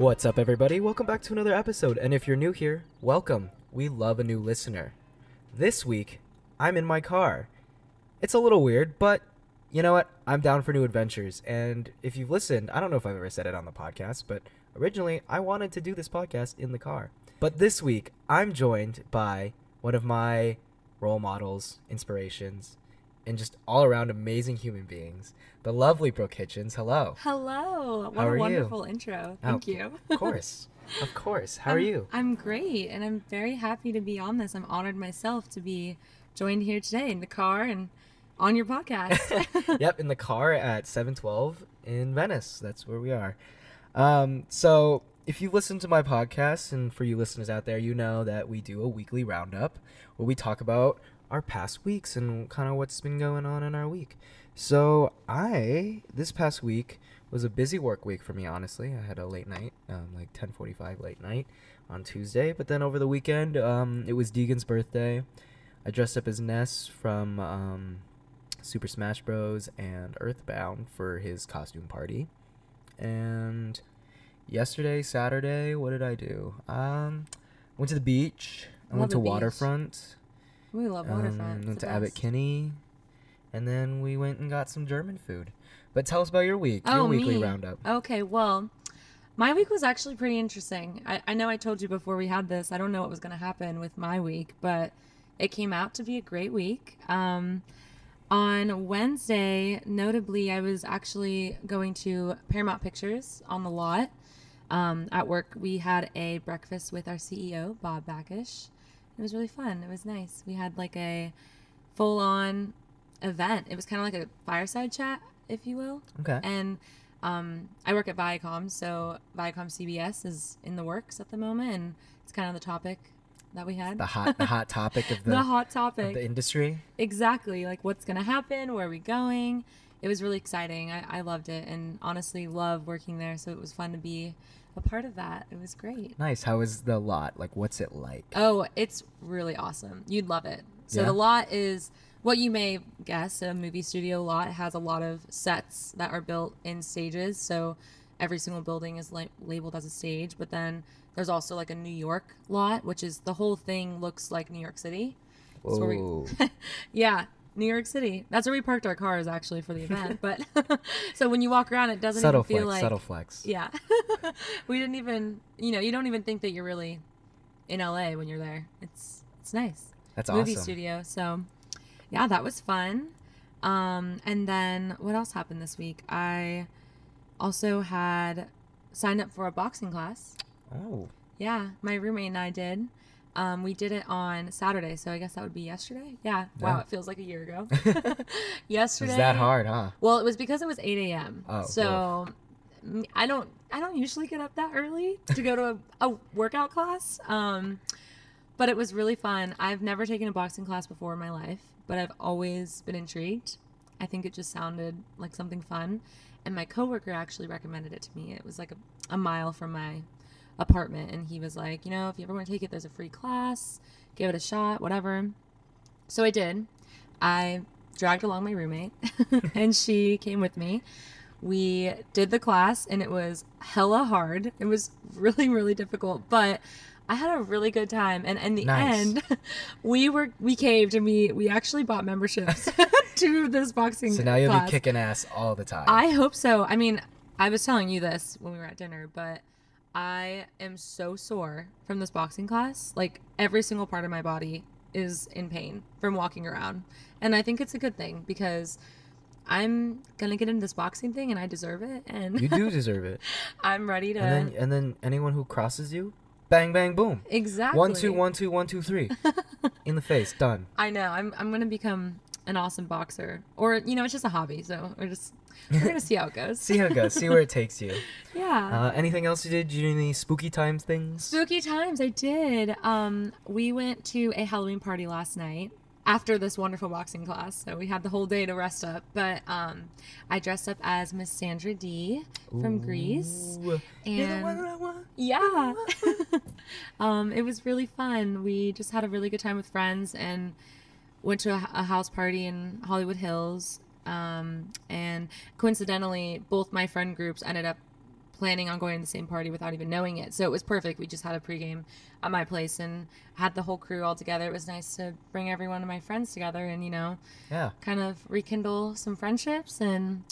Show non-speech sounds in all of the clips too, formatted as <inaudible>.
What's up, everybody? Welcome back to another episode. And if you're new here, welcome. We love a new listener. This week, I'm in my car. It's a little weird, but you know what? I'm down for new adventures. And if you've listened, I don't know if I've ever said it on the podcast, but originally I wanted to do this podcast in the car. But this week, I'm joined by one of my role models, inspirations, and just all around amazing human beings, the lovely Brooke Hitchins. Hello. Hello. What How are a you? wonderful intro. Thank Oh, you. Of course. <laughs> of course. How are I'm- you? I'm great, and I'm very happy to be on this. I'm honored myself to be joined here today in the car and on your podcast. <laughs> yep, in the car at 712 in Venice. That's where we are. Um, so, if you listen to my podcast, and for you listeners out there, you know that we do a weekly roundup where we talk about our past weeks and kind of what's been going on in our week. So, I, this past week, was a busy work week for me, honestly. I had a late night, um, like 1045 late night on Tuesday. But then over the weekend, um, it was Deegan's birthday. I dressed up as Ness from um, Super Smash Bros. and Earthbound for his costume party. And yesterday, Saturday, what did I do? Um, went to the beach. I Love went to beach. Waterfront. We love um, waterfront. It's went to Abbot best. Kinney. And then we went and got some German food. But tell us about your week, your Oh, weekly me. roundup. Okay, well, my week was actually pretty interesting. I, I know I told you before we had this. I don't know what was going to happen with my week, but it came out to be a great week. Um, on Wednesday, notably, I was actually going to Paramount Pictures on the lot. Um, at work, we had a breakfast with our CEO, Bob Bakish. It was really fun. It was nice. We had like a full on event. It was kind of like a fireside chat, if you will. Okay. And um, I work at Viacom, so Viacom CBS is in the works at the moment, and it's kind of the topic that we had. The hot the hot <laughs> topic of the, The hot of topic. the industry. exactly. Like what's going to happen? Where are we going? It was really exciting. I, I loved it, and honestly, love working there. So it was fun to be a part of that. It was great. Nice. How is the lot? Like what's it like? Oh, it's really awesome. You'd love it. So Yeah? the lot is what you may guess a movie studio lot It has a lot of sets that are built in stages. So every single building is like labeled as a stage, but then there's also like a New York lot, which is the whole thing looks like New York City. Where we- Whoa. <laughs> Yeah, New York City. That's where we parked our cars actually for the event. But <laughs> so when you walk around, it doesn't subtle even feel flex, like subtle flex. yeah. <laughs> we didn't even, you know, you don't even think that you're really in LA when you're there. It's it's nice. That's Movie awesome. studio. So, yeah, that was fun. Um and then what else happened this week? I also had signed up for a boxing class. Oh, Yeah, my roommate and I did. Um, we did it on Saturday, so I guess that would be yesterday. Yeah. Wow, Yeah. it feels like a year ago. it <laughs> <laughs> yesterday. was that hard, huh? Well, it was because it was 8 a.m. Oh, so mm, I don't I don't usually get up that early to go to a, a workout class. Um, but it was really fun. I've never taken a boxing class before in my life, but I've always been intrigued. I think it just sounded like something fun, and my coworker actually recommended it to me. It was like a, a mile from my apartment, and he was like, you know, if you ever want to take it, there's a free class. Give it a shot, whatever. So I did. I dragged along my roommate, <laughs> and she came with me. We did the class, and it was hella hard. It was really, really difficult, but I had a really good time. And in the Nice. end, <laughs> we were we caved, and we we actually bought memberships <laughs> to this boxing. So now you'll class. be kicking ass all the time. I hope so. I mean, I was telling you this when we were at dinner, but I am so sore from this boxing class. Like every single part of my body is in pain from walking around. And I think it's a good thing because I'm going to get into this boxing thing and I deserve it and you do <laughs> deserve it. I'm ready to And then and then anyone who crosses you, bang bang boom. Exactly. One two one two one two three. <laughs> In the face, done. I know. I'm I'm going to become an awesome boxer. Or you know, it's just a hobby, so we're just we're to see how it goes. See how it goes. See where it <laughs> takes you. yeah. Uh, anything else you did? Did you do any spooky times things? Spooky times, I did. Um, we went to a Halloween party last night after this wonderful boxing class, so we had the whole day to rest up. But um, I dressed up as Miss Sandra Dee from Grease, Ooh. You're and one I want. yeah, <laughs> um, it was really fun. We just had a really good time with friends and went to a, a house party in Hollywood Hills. Um, and coincidentally, both my friend groups ended up planning on going to the same party without even knowing it. So it was perfect. We just had a pregame at my place and had the whole crew all together. It was nice to bring every one of my friends together and, you know, Yeah. kind of rekindle some friendships and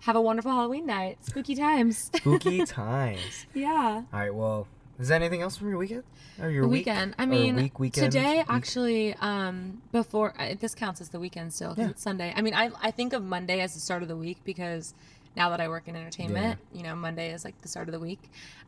have a wonderful Halloween night. Spooky times. Spooky <laughs> times. yeah. All right. Well, is there anything else from your weekend or your The week? weekend. I mean, week, weekend, today week? actually, um, before uh, this counts as the weekend still Yeah. it's Sunday. I mean, I I think of Monday as the start of the week because now that I work in entertainment, you know, Monday is like the start of the week.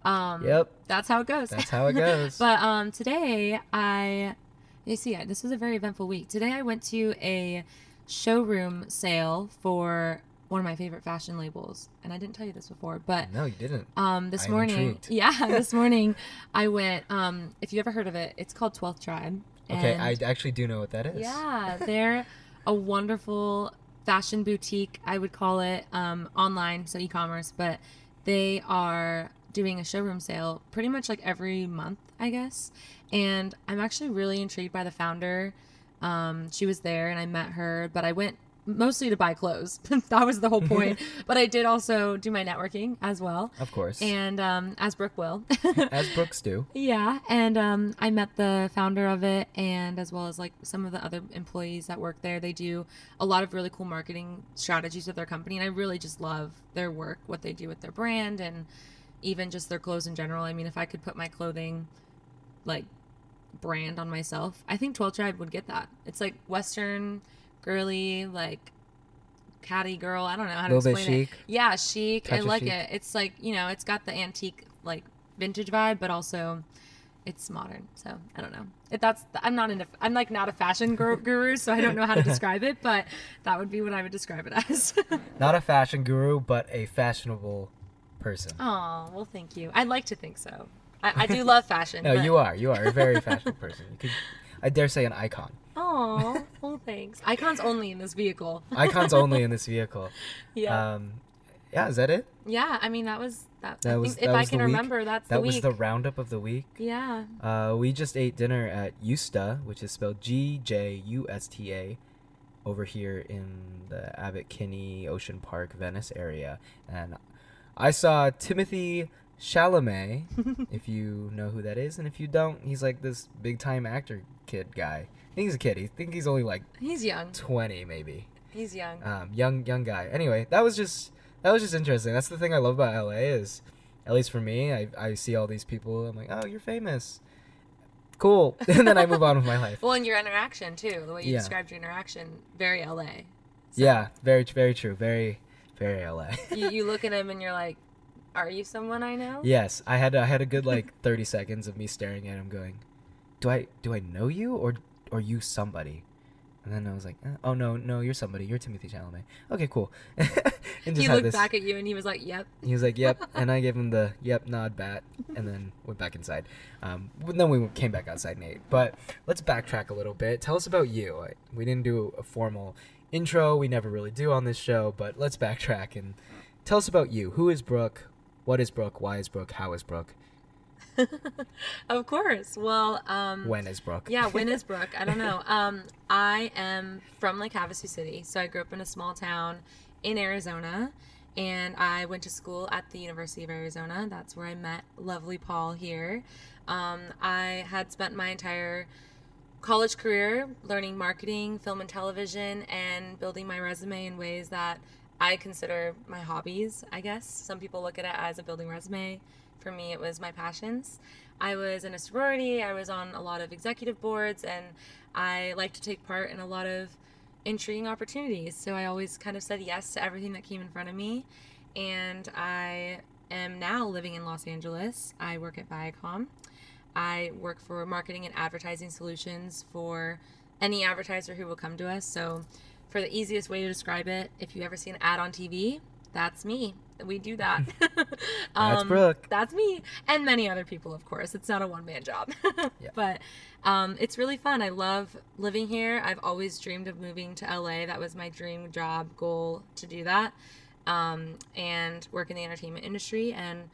Um, Yep. That's how it goes. That's how it goes. <laughs> but um, today I, you see, I- this was a very eventful week. Today I went to a showroom sale for one of my favorite fashion labels, and I didn't tell you this before, but no, you didn't. um, this I'm morning, intrigued. <laughs> yeah, this <laughs> morning I went. Um, if you ever heard of it, it's called Twelfth Tribe. Okay, I actually do know what that is. yeah, <laughs> they're a wonderful fashion boutique, I would call it, um, online, so e-commerce, but they are doing a showroom sale pretty much like every month, I guess. And I'm actually really intrigued by the founder. Um, she was there and I met her, but I went mostly to buy clothes. <laughs> that was the whole point. <laughs> but I did also do my networking as well. Of course. And um, as Brooke will. <laughs> As Brooks do. Yeah, and um, I met the founder of it, and as well as like some of the other employees that work there. They do a lot of really cool marketing strategies with their company, and I really just love their work, what they do with their brand, and even just their clothes in general. I mean, if I could put my clothing like brand on myself, I think 12 Tribe would get that. It's like Western, girly, like catty girl. I don't know how to explain it. Yeah, chic. Touch I like chic. it. It's like you know, it's got the antique like vintage vibe, but also it's modern. So I don't know. If that's I'm not into I'm like not a fashion guru, <laughs> guru, so I don't know how to <laughs> describe it, but that would be what I would describe it as. <laughs> Not a fashion guru, but a fashionable person. oh well, thank you. I'd like to think so. I, I do love fashion. No, but... you are. You are a very fashionable person. You could, I dare say, an icon. Oh well, thanks. Icons only in this vehicle. Icons only in this vehicle. <laughs> yeah. Um, yeah, is that it? yeah. I mean, that was that. That I was- think if that I was the can week? remember, that's That the was the roundup of the week. yeah. Uh, we just ate dinner at Gjusta, which is spelled G J U S T A, over here in the Abbot Kinney Ocean Park, Venice area, and I saw Timothée Chalamet. <laughs> if you know who that is, and if you don't, he's like this big time actor kid guy. He's a kid. I think he's only like He's young. twenty, maybe. He's young. Um, young young guy. Anyway, that was just that was just interesting. That's the thing I love about LA is, at least for me, I I see all these people. I'm like, oh, you're famous. Cool, <laughs> and then I move on with my life. Well, and your interaction too, the way you Yeah. described your interaction, very LA. So Yeah, very very true. Very very LA. <laughs> You, you look at him and you're like, "Are you someone I know?" yes, I had I had a good like 30 seconds of me staring at him, going, "Do I do I know you or or you somebody?" And then I was like, eh, "Oh no no, you're somebody. You're Timothée Chalamet." Okay, cool. <laughs> and He looked this- back at you and he was like, "Yep." He was like, "Yep," <laughs> and I gave him the "Yep" nod bat, and then went back inside. Um, but then we came back outside Nate. But let's backtrack a little bit. Tell us about you. We didn't do a formal intro. We never really do on this show. But let's backtrack and tell us about you. Who is Brooke? What is Brooke? Why is Brooke? How is Brooke? <laughs> of course. Well, um, When is Brooke? yeah, when is <laughs> Brooke? I don't know. Um, I am from Lake Havasu City, so I grew up in a small town in Arizona, and I went to school at the University of Arizona. That's where I met lovely Paul here. Um, I had spent my entire college career learning marketing, film and television, and building my resume in ways that I consider my hobbies, I guess. Some people look at it as a building resume. For me, it was my passions. I was in a sorority, I was on a lot of executive boards, and I like to take part in a lot of intriguing opportunities. So I always kind of said yes to everything that came in front of me. And I am now living in Los Angeles. I work at Viacom. I work for marketing and advertising solutions for any advertiser who will come to us. So, for the easiest way to describe it, if you ever see an ad on TV, that's me. We do that. <laughs> <laughs> That's Brooke. That's me. And many other people, of course. It's not a one man job. <laughs> Yeah. But um, it's really fun. I love living here. I've always dreamed of moving to LA. That was my dream job goal to do that um, and work in the entertainment industry. And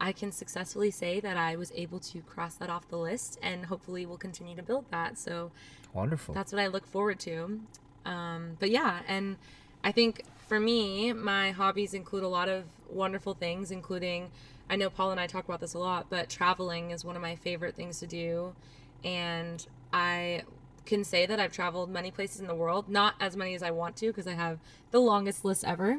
I can successfully say that I was able to cross that off the list and hopefully we'll continue to build that. So Wonderful. that's what I look forward to. Um, but yeah, and I think for me, my hobbies include a lot of wonderful things, including I know Paul and I talk about this a lot, but traveling is one of my favorite things to do. And I can say that I've traveled many places in the world, not as many as I want to because I have the longest list ever.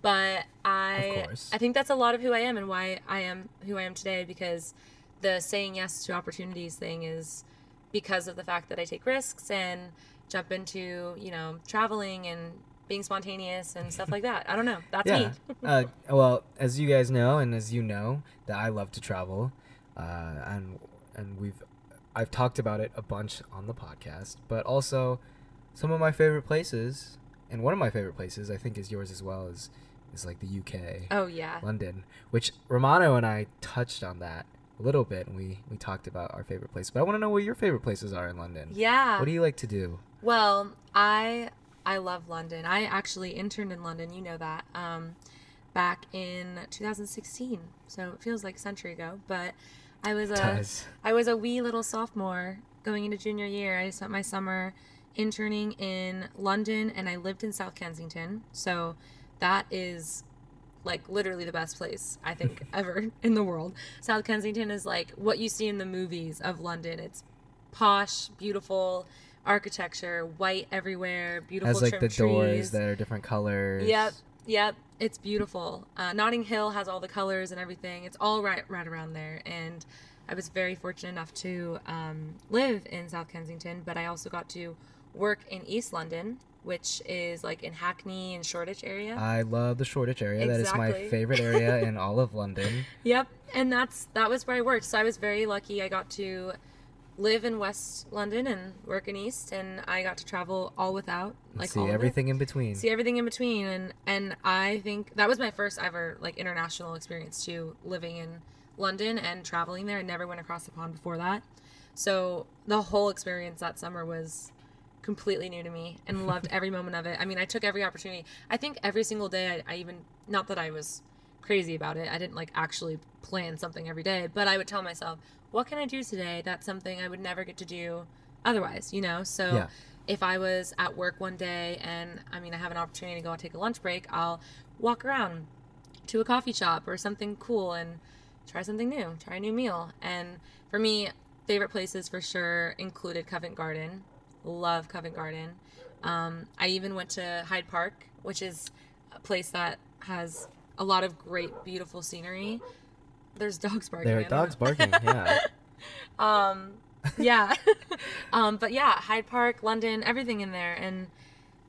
But I. I think that's a lot of who I am and why I am who I am today because the saying yes to opportunities thing is because of the fact that I take risks and jump into, you know, traveling and being spontaneous and stuff like that. I don't know. That's yeah. me. <laughs> uh, well, as you guys know, and as you know, that I love to travel, uh, and and we've I've talked about it a bunch on the podcast, but also some of my favorite places, and one of my favorite places I think is yours as well is is like the UK, Oh yeah. London, which Romano and I touched on that a little bit, and we we talked about our favorite place. But I want to know what your favorite places are in London. Yeah. What do you like to do? Well, I I love London. I actually interned in London. You know that. Um, back in 2016. So it feels like a century ago. But I was a. I was a wee little sophomore going into junior year. I spent my summer interning in London, and I lived in South Kensington. So that is like literally the best place I think <laughs> ever in the world. South Kensington is like what you see in the movies of London. It's posh, beautiful architecture, white everywhere, beautiful Has like the doors that are different colors. Yep, yep. It's beautiful. Uh, Notting Hill has all the colors and everything. It's all right, right around there. And I was very fortunate enough to um, live in South Kensington, but I also got to work in East London, which is like in Hackney and Shoreditch area. I love the Shoreditch area. That is my favorite area in <laughs> all of London. Yep, and that's that was where I worked. So I was very lucky. I got to live in West London and work in East, and I got to travel all without like See all everything in between. see everything in between and and i think that was my first ever like international experience too living in london and traveling there. I never went across the pond before that. So the whole experience that summer was completely new to me and loved <laughs> every moment of it. I mean i took every opportunity. I think every single day I, I even not that i was crazy about it i didn't like actually plan something every day but i would tell myself what can i do today that's something i would never get to do otherwise you know so Yeah. if I was at work one day and I mean I have an opportunity to go and take a lunch break, I'll walk around to a coffee shop or something cool and try something new, try a new meal. And for me, favorite places for sure included Covent Garden. Love Covent Garden. Um, I even went to Hyde Park, which is a place that has a lot of great, beautiful scenery. There's dogs barking. there are dogs barking. Yeah. <laughs> Um, yeah. <laughs> um, but yeah, Hyde Park, London, everything in there, and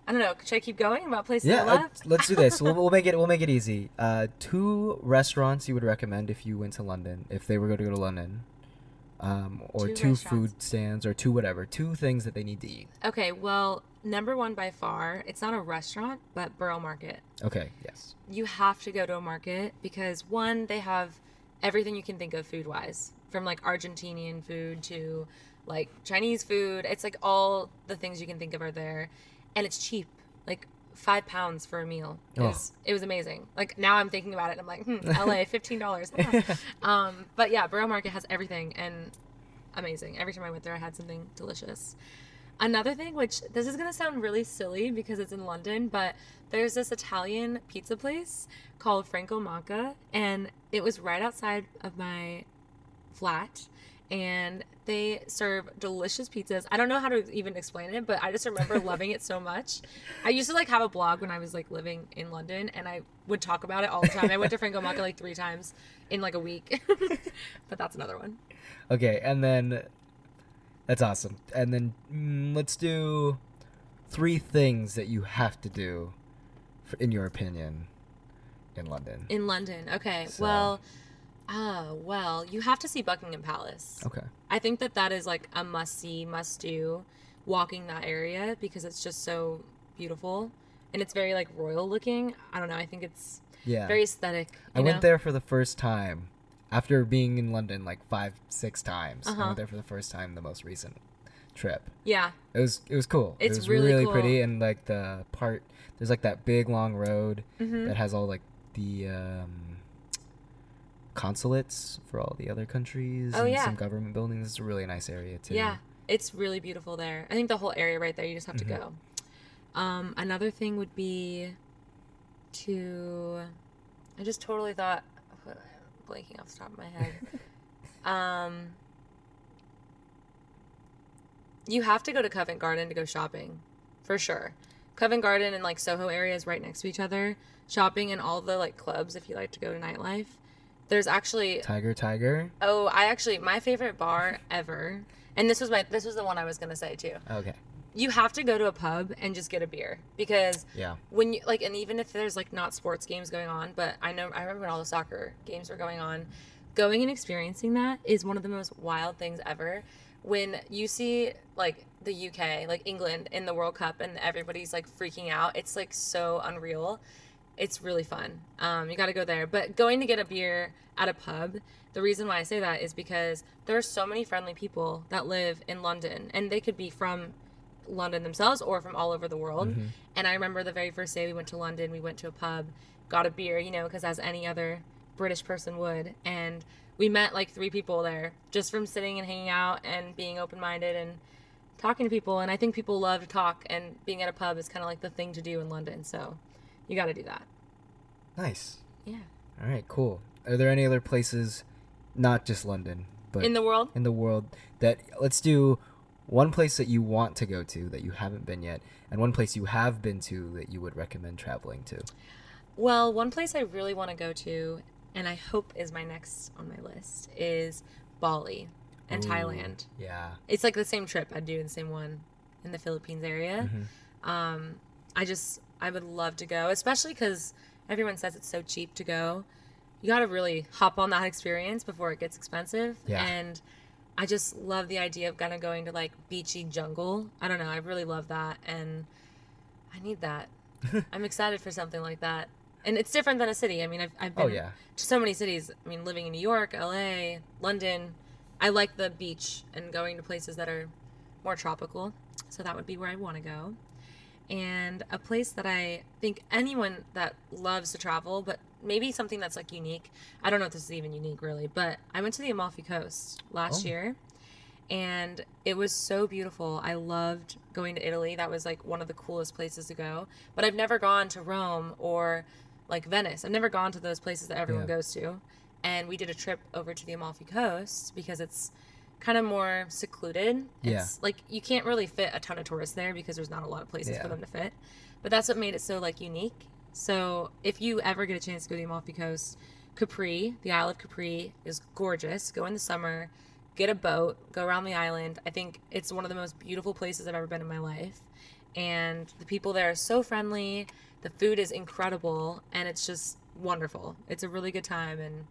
I don't know. Should I keep going about places Yeah, I let's do this. We'll, <laughs> we'll make it. We'll make it easy. Uh, two restaurants you would recommend if you went to London, if they were going to go to London, um, or Two two, food stands, or two whatever. Two things that they need to eat. Okay, well, number one by far, it's not a restaurant, but Borough Market. Okay. Yes. You have to go to a market because one, they have everything you can think of food wise, from like Argentinian food to like Chinese food. It's like all the things you can think of are there, and it's cheap, like five pounds for a meal. It Oh. was it was amazing. Like now I'm thinking about it, I'm like, hmm, LA, <laughs> fifteen dollars. um, but yeah, Borough Market has everything and amazing. Every time I went there, I had something delicious. Another thing, which this is gonna sound really silly because it's in London, but there's this Italian pizza place called Franco Manca, and it was right outside of my flat. And they serve delicious pizzas. I don't know how to even explain it, but I just remember <laughs> loving it so much. I used to like have a blog when I was like living in London, and I would talk about it all the time. I went to Franco Manca like three times in like a week, <laughs> but that's another one. Okay, and then that's awesome. And then mm, let's do three things that you have to do, for, in your opinion, in London. In London. Okay. So- Well, ah, well, you have to see Buckingham Palace. Okay. I think that that is like a must see, must do walking that area because it's just so beautiful and it's very like royal looking. I don't know. I think it's Yeah. very aesthetic. I you went there for the first time after being in London like five, six times. I Uh-huh. went there for the first time the most recent trip. Yeah. It was it was cool. It's it was really really, cool. pretty and like the part there's like that big long road Mhm. that has all like the um, consulates for all the other countries Oh, and yeah. some government buildings. It's a really nice area too. Yeah. It's really beautiful there. I think the whole area right there, you just have Mhm. to go. Um, another thing would be to. I just totally thought <laughs> blanking off the top of my head. <laughs> um, you have to go to Covent Garden to go shopping, for sure. Covent Garden and like Soho area is right next to each other. Shopping and all the like clubs if you like to go to nightlife. There's actually Tiger Tiger. oh I actually my favorite bar ever, and this was my this was the one I was gonna say too. Okay. You have to go to a pub and just get a beer because Yeah. when you like and even if there's like not sports games going on but i know i remember when all the soccer games were going on going and experiencing that is one of the most wild things ever when you see like the uk like england in the world cup and everybody's like freaking out it's like so unreal it's really fun um, you got to go there but going to get a beer at a pub the reason why i say that is because there are so many friendly people that live in london and they could be from London themselves or from all over the world. And I remember the very first day we went to London, we went to a pub, got a beer, you know, because as any other British person would. And we met like three people there just from sitting and hanging out and being open minded and talking to people. And I think people love to talk, and being at a pub is kind of like the thing to do in London. So you got to do that. Nice. Yeah. All right. Cool. Are there any other places, not just London, but in the world? in the world that let's do one place that you want to go to that you haven't been yet, and one place you have been to that you would recommend traveling to. Well, one place I really want to go to, and I hope is my next on my list, is Bali and Ooh, Thailand. Yeah. It's like the same trip I'd do in the same one in the Philippines area. Mhm. Um, I just I would love to go, especially because everyone says it's so cheap to go. You got to really hop on that experience before it gets expensive. Yeah. And I just love the idea of kind of going to like beachy jungle. I don't know. I really love that, and I need that. <laughs> I'm excited for something like that. And it's different than a city. I mean, I've, I've oh, been Oh yeah. to so many cities. I mean, living in New York, LA, London. I like the beach and going to places that are more tropical. So that would be where I want to go. And a place that I think anyone that loves to travel, but maybe something that's like unique. I don't know if this is even unique really, but I went to the Amalfi Coast last Oh. year and it was so beautiful. I loved going to Italy. That was like one of the coolest places to go. But I've never gone to Rome or like Venice. I've never gone to those places that everyone Yeah. goes to. And we did a trip over to the Amalfi Coast because it's kind of more secluded. Yeah. It's like you can't really fit a ton of tourists there because there's not a lot of places Yeah. for them to fit. But that's what made it so like unique. So if you ever get a chance to go to the Amalfi Coast, Capri, the Isle of Capri is gorgeous. Go in the summer, get a boat, go around the island. I think it's one of the most beautiful places I've ever been in my life. And the people there are so friendly. The food is incredible and it's just wonderful. It's a really good time and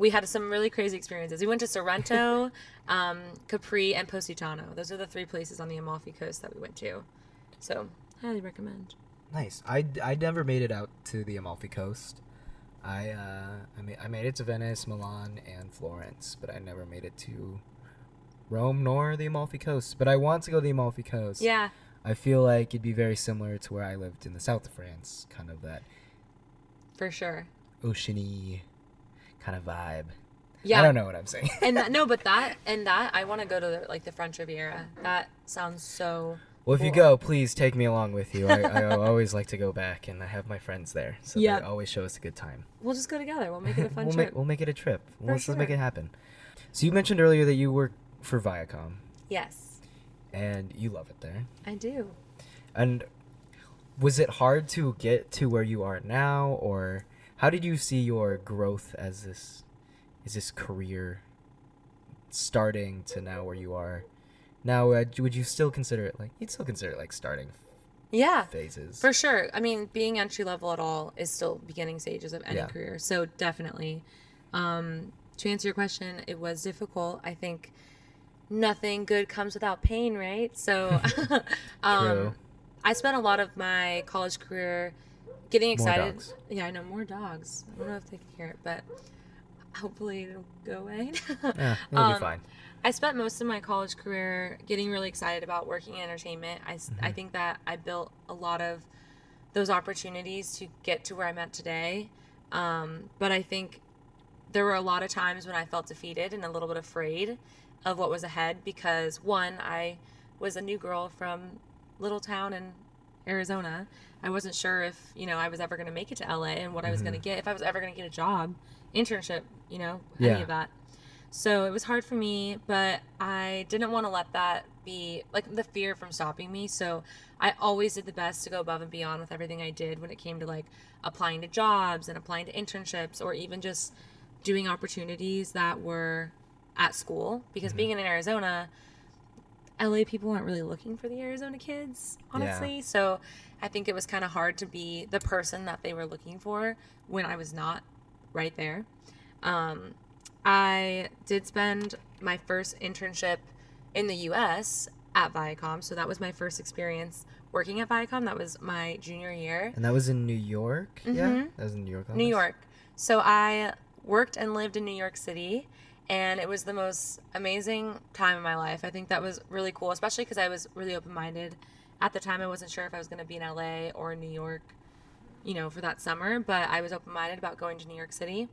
we had some really crazy experiences. We went to Sorrento, <laughs> um, Capri, and Positano. Those are the three places on the Amalfi Coast that we went to. So, highly recommend. Nice. I, I never made it out to the Amalfi Coast. I uh, I made I made it to Venice, Milan, and Florence, but I never made it to Rome nor the Amalfi Coast. But I want to go to the Amalfi Coast. Yeah, I feel like it'd be very similar to where I lived in the south of France, kind of that for sure. oceany kind of vibe. Yeah. I don't know what I'm saying. and that, no, but <laughs> that and that I want to go to the, like the French Riviera. That sounds so. well, if you go, please take me along with you. I, I <laughs> always like to go back, and I have my friends there, so Yeah. they always show us a good time. We'll just go together. We'll make it a <laughs> fun we'll trip. Make, we'll make it a trip. For Let's just make it happen. So you mentioned earlier that you work for Viacom, yes, and you love it there. I do. And was it hard to get to where you are now, or how did you see your growth as this, is this career starting to now where you are? Now, uh, would you still consider it like you'd still consider it like starting Yeah. phases? For sure. I mean, being entry level at all is still beginning stages of any Yeah. career. So definitely. Um, to answer your question, it was difficult. I think nothing good comes without pain, right? So <laughs> <laughs> um, True. I spent a lot of my college career getting excited. Yeah, I know more dogs. I don't know if they can hear it, but hopefully it'll go away. <laughs> Yeah, it'll Um, be fine. I spent most of my college career getting really excited about working in entertainment. I I think that I built a lot of those opportunities to get to where I'm at today. Um, but I think there were a lot of times when I felt defeated and a little bit afraid of what was ahead because, one, I was a new girl from little town in Arizona. I wasn't sure if, you know, I was ever going to make it to LA and what I was going to mm-hmm. get, if I was ever going to get a job internship, you know, Yeah. any of that. So it was hard for me, but I didn't want to let that be like the fear from stopping me. So I always did the best to go above and beyond with everything I did when it came to like applying to jobs and applying to internships or even just doing opportunities that were at school. Because mm-hmm. being in Arizona, LA people weren't really looking for the Arizona kids, honestly. So I think it was kind of hard to be the person that they were looking for when I was not right there. Um, I did spend my first internship in the US at Viacom. So that was my first experience working at Viacom. That was my junior year. And that was in New York. Yeah, Mhm. that was in New York. New? York. So I worked and lived in New York City, and it was the most amazing time of my life. I think that was really cool, especially because I was really open minded. At the time, I wasn't sure if I was going to be in LA or New York, you know, for that summer, but I was open minded about going to New York City.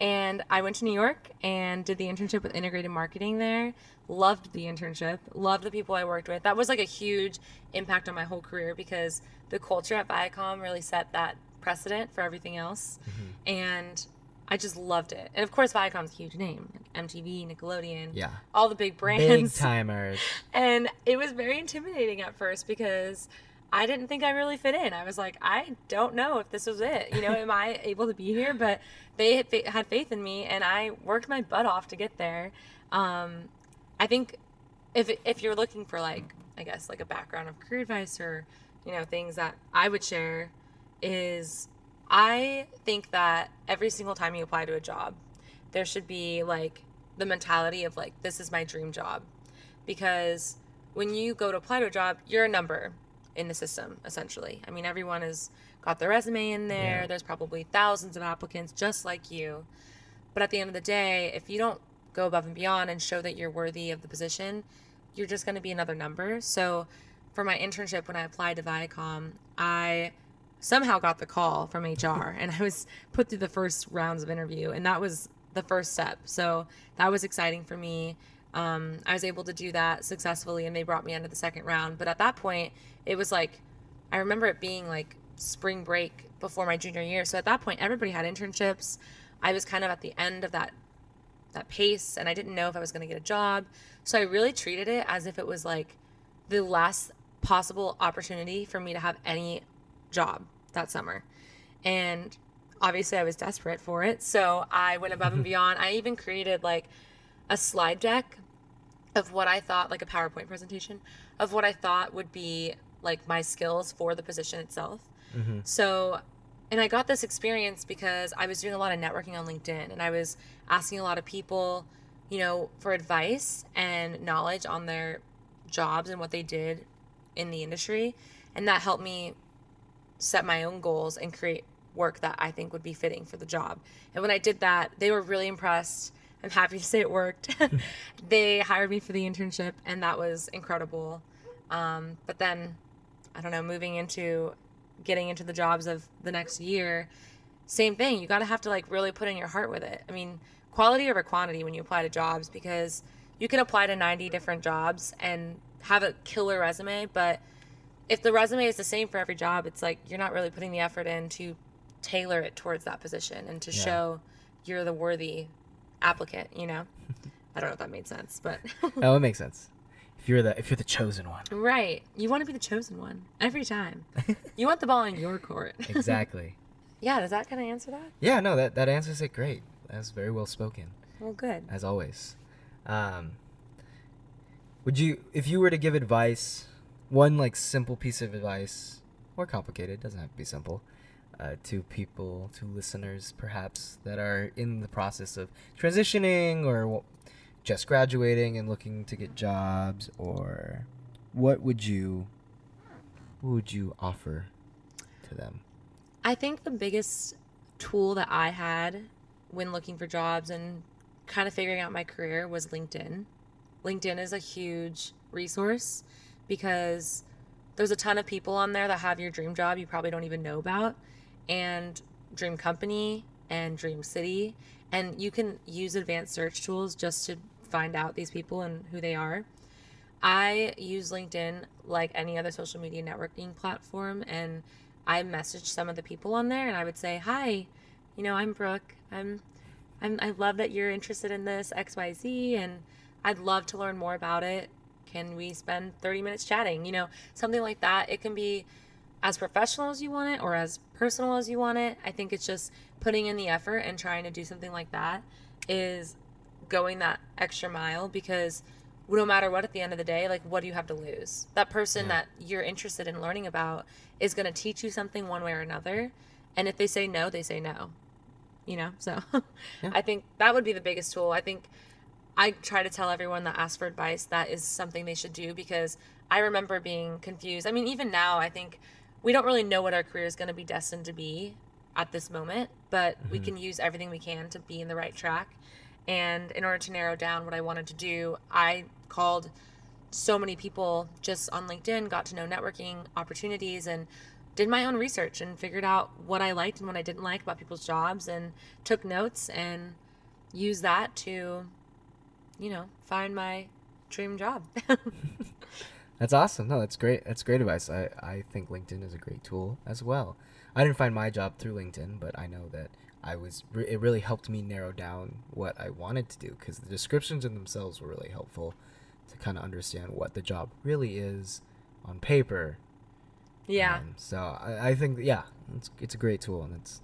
And I went to New York and did the internship with integrated marketing there. Loved the internship, loved the people I worked with. That was like a huge impact on my whole career because the culture at Viacom really set that precedent for everything else. Mm-hmm. And I just loved it. And of course, Viacom's a huge name MTV, Nickelodeon, Yeah. all the big brands. Big <laughs> timers. And it was very intimidating at first because I didn't think I really fit in. I was like, I don't know if this was it. You know, <laughs> am I able to be here? But they had had faith in me, and I worked my butt off to get there. Um, I think if if you're looking for like, I guess like a background of career advice or you know things that I would share is I think that every single time you apply to a job, there should be like the mentality of like this is my dream job because when you go to apply to a job, you're a number in the system, essentially. I mean, everyone has got their resume in there. Yeah. There's probably thousands of applicants just like you. But at the end of the day, if you don't go above and beyond and show that you're worthy of the position, you're just going to be another number. So, for my internship, when I applied to Viacom, I somehow got the call from HR and I was put through the first rounds of interview, and that was the first step. So, that was exciting for me. Um, I was able to do that successfully, and they brought me into the second round. But at that point, it was like, I remember it being like spring break before my junior year. So at that point, everybody had internships. I was kind of at the end of that that pace, and I didn't know if I was going to get a job. So I really treated it as if it was like the last possible opportunity for me to have any job that summer. And obviously, I was desperate for it. So I went above and <laughs> beyond. I even created like a slide deck of what I thought, like a PowerPoint presentation, of what I thought would be like my skills for the position itself. Mm-hmm. So, and I got this experience because I was doing a lot of networking on LinkedIn and I was asking a lot of people, you know, for advice and knowledge on their jobs and what they did in the industry. And that helped me set my own goals and create work that I think would be fitting for the job. And when I did that, they were really impressed. I'm happy to say it worked. <laughs> <laughs> they hired me for the internship, and that was incredible. Um, but then, I don't know, moving into getting into the jobs of the next year, same thing. You got to have to like really put in your heart with it. I mean, quality over quantity when you apply to jobs because you can apply to 90 different jobs and have a killer resume, but if the resume is the same for every job, it's like you're not really putting the effort in to tailor it towards that position and to Yeah. show you're the worthy applicant, you know? I don't know if that made sense, but <laughs> Oh, it makes sense. If you're the if you're the chosen one. right. You want to be the chosen one every time. <laughs> You want the ball in your court. <laughs> exactly. yeah, does that kind of answer that? Yeah, no, that that answers it great. That's very well spoken, Well, good. as always. Um, would you, if you were to give advice, one like simple piece of advice, or complicated, doesn't have to be simple, uh, to people, to listeners perhaps that are in the process of transitioning or just graduating and looking to get jobs, or what would you, what would you offer to them? I think the biggest tool that I had when looking for jobs and kind of figuring out my career was LinkedIn. LinkedIn is a huge resource because there's a ton of people on there that have your dream job you probably don't even know about and dream company and dream city and you can use advanced search tools just to find out these people and who they are. I use LinkedIn like any other social media networking platform and I messaged some of the people on there and I would say, Hi, you know, I'm Brooke. I'm, I'm, I love that you're interested in this X, Y, Z, and I'd love to learn more about it. Can we spend 30 minutes chatting? You know, something like that. It can be as professional as you want it or as personal as you want it. I think it's just putting in the effort and trying to do something like that is going that extra mile because no matter what at the end of the day, like what do you have to lose? That person Yeah. that you're interested in learning about is going to teach you something one way or another. And if they say no, they say no. You know? So Yeah. <laughs> I think that would be the biggest tool. I think I try to tell everyone that asks for advice that is something they should do because I remember being confused. I mean, even now, I think we don't really know what our career is going to be destined to be at this moment, but we Mhm. can use everything we can to be in the right track. And in order to narrow down what I wanted to do, I called so many people just on LinkedIn, got to know networking opportunities, and did my own research and figured out what I liked and what I didn't like about people's jobs and took notes and used that to, you know, find my dream job. <laughs> That's awesome. No, that's great. That's great advice. I, I think LinkedIn is a great tool as well. I didn't find my job through LinkedIn, but I know that I was. Re- it really helped me narrow down what I wanted to do because the descriptions in themselves were really helpful to kind of understand what the job really is on paper. yeah. Um, so I, I think yeah, it's it's a great tool and it's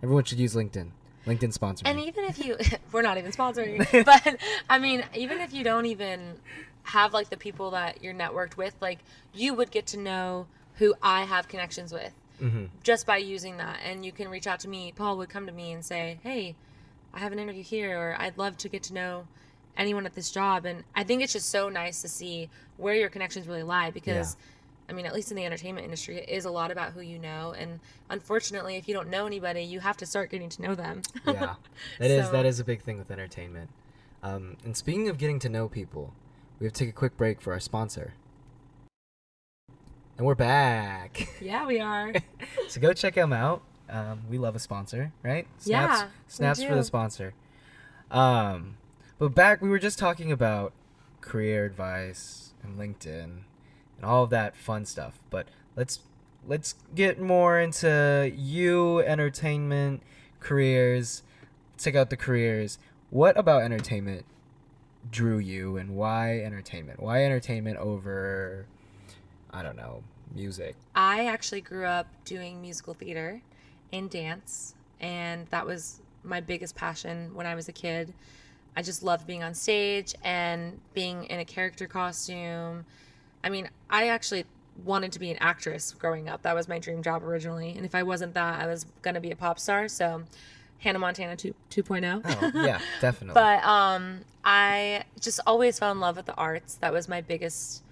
everyone should use LinkedIn. LinkedIn sponsor And even if you, <laughs> <laughs> we're not even sponsoring, <laughs> but I mean, even if you don't even have like the people that you're networked with, like you would get to know who I have connections with hmm just by using that. And you can reach out to me. Paul would come to me and say, Hey, I have an interview here, or I'd love to get to know anyone at this job. And I think it's just so nice to see where your connections really lie because. I mean, at least in the entertainment industry, it is a lot about who you know. And unfortunately, if you don't know anybody, you have to start getting to know them. <laughs> yeah, that is So- that is a big thing with entertainment. Um, and speaking of getting to know people, we have to take a quick break for our sponsor. And we're back. <laughs> Yeah, we are. so go check them out. Um, we love a sponsor, right? Yeah, we snaps for the sponsor. Um, but back, we were just talking about career advice and LinkedIn and all of that fun stuff. But let's let's get more into you, entertainment, careers. Check out the careers. What about entertainment drew you, and why entertainment? Why entertainment over, I don't know, music? I actually grew up doing musical theater and dance, and that was my biggest passion when I was a kid. I just loved being on stage and being in a character costume. I mean, I actually wanted to be an actress growing up. That was my dream job originally. And if I wasn't that, I was going to be a pop star. So, Hannah Montana 2, 2.0. Oh yeah, <laughs> definitely. But um, I just always fell in love with the arts. That was my biggest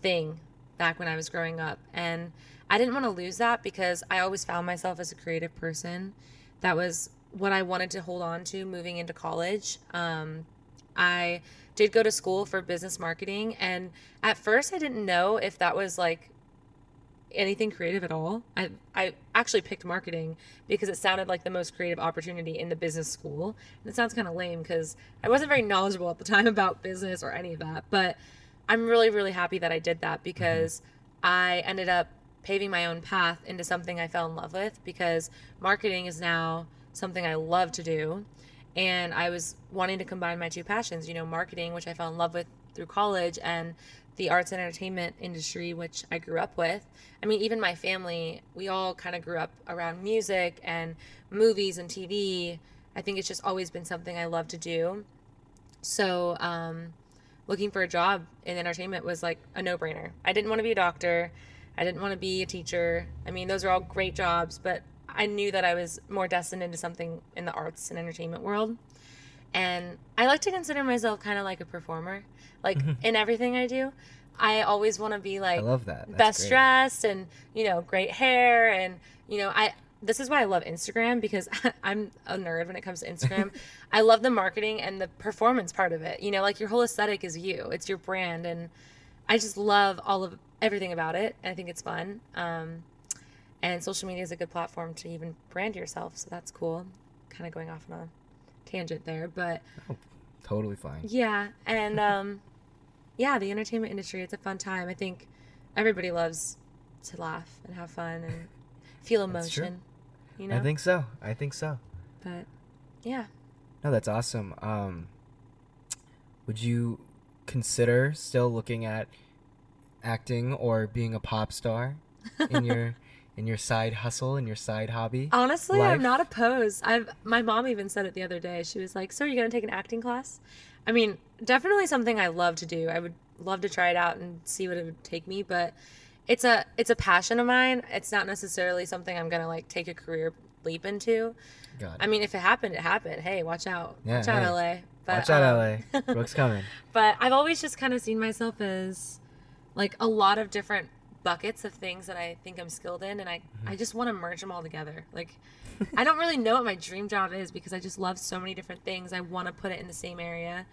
thing back when I was growing up. And I didn't want to lose that because I always found myself as a creative person. That was what I wanted to hold on to moving into college. Um, I did go to school for business marketing. And at first, I didn't know if that was like anything creative at all. I I actually picked marketing because it sounded like the most creative opportunity in the business school. And it sounds kind of lame because I wasn't very knowledgeable at the time <laughs> about business or any of that. But I'm really really happy that I did that mm-hmm. because I ended up paving my own path into something I fell in love with because marketing is now something I love to do. And I was wanting to combine my two passions, you know, marketing, which I fell in love with through college, and the arts and entertainment industry, which I grew up with. I mean, even my family, we all kind of grew up around music and movies and TV. I think it's just always been something I love to do. So, um, looking for a job in entertainment was like a no brainer. I didn't want to be a doctor. I didn't want to be a teacher. I mean, those are all great jobs, but I knew that I was more destined into something in the arts and entertainment world. And I like to consider myself kind of like a performer. Like in everything I do, I always want to be like I love that. That's best great. dressed and you know great hair and you know I this is why I love Instagram because <laughs> I'm a nerd when it comes to Instagram. <laughs> I love the marketing and the performance part of it. You know, like your whole aesthetic is you. It's your brand and I just love all of everything about it and I think it's fun. Um, and social media is a good platform to even brand yourself, so that's cool. Kind of going off on a tangent there, but Totally fine. yeah, and <laughs> um, yeah, the entertainment industry, it's a fun time. I think everybody loves to laugh and have fun and <laughs> feel emotion. You know? I think so. I think so. But yeah. No, that's awesome. Um, would you consider still looking at acting or being a pop star in your <laughs> in your side hustle and your side hobby? Honestly, life? I'm not opposed. I've my mom even said it the other day. She was like, "So are you going to take an acting class?" I mean, definitely something I love to do. I would love to try it out and see what it would take me, but it's a it's a passion of mine. It's not necessarily something I'm going to like take a career leap into. God. I mean, if it happened, it happened. Hey, watch out. Yeah, watch out, hey. LA. But, Watch out, um, LA. Brooke's coming. <laughs> but I've always just kind of seen myself as like a lot of different buckets of things that I think I'm skilled in, and I Mm-hmm. I just want to merge them all together. Like I don't really know what my dream job is because I just love so many different things. I want to put it in the same area,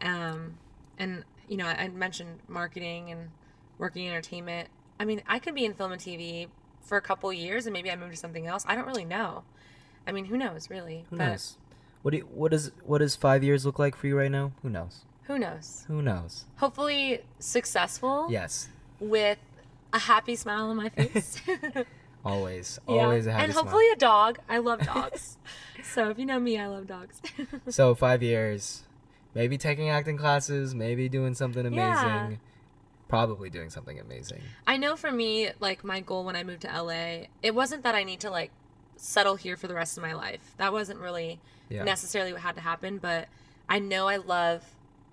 um, and you know I, I mentioned marketing and working in entertainment. I mean, I could be in film and TV for a couple years, and maybe I move to something else. I don't really know. I mean, who knows, really? Who but knows? What do you, what does what does five years look like for you right now? Who knows? who knows? Who knows? Hopefully successful. Yes, with a happy smile on my face. <laughs> always, Yeah. always a happy and smile. hopefully a dog. I love <laughs> dogs. so if you know me, I love dogs. <laughs> So five years, maybe taking acting classes, maybe doing something amazing, Yeah. probably doing something amazing. I know for me, like my goal when I moved to LA, it wasn't that I need to like settle here for the rest of my life. That wasn't really Yeah. necessarily what had to happen, but I know I love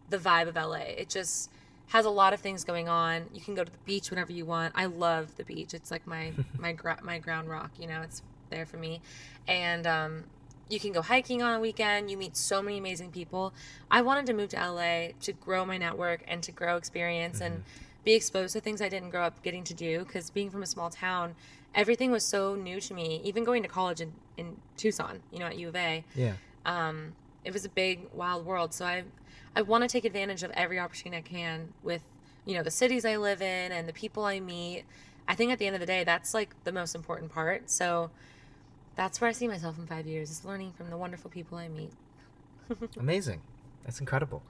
the vibe of LA. It just has a lot of things going on. You can go to the beach whenever you want. I love the beach. It's like my <laughs> my gra- my ground rock, you know. It's there for me. And um you can go hiking on a weekend. You meet so many amazing people. I wanted to move to LA to grow my network and to grow experience and be exposed to things I didn't grow up getting to do because being from a small town, everything was so new to me. Even going to college in, in Tucson, you know, at U of A, Yeah. um, it was a big wild world so i i want to take advantage of every opportunity i can with you know the cities i live in and the people i meet i think at the end of the day that's like the most important part so that's where i see myself in five years is learning from the wonderful people i meet <laughs> Amazing. That's incredible.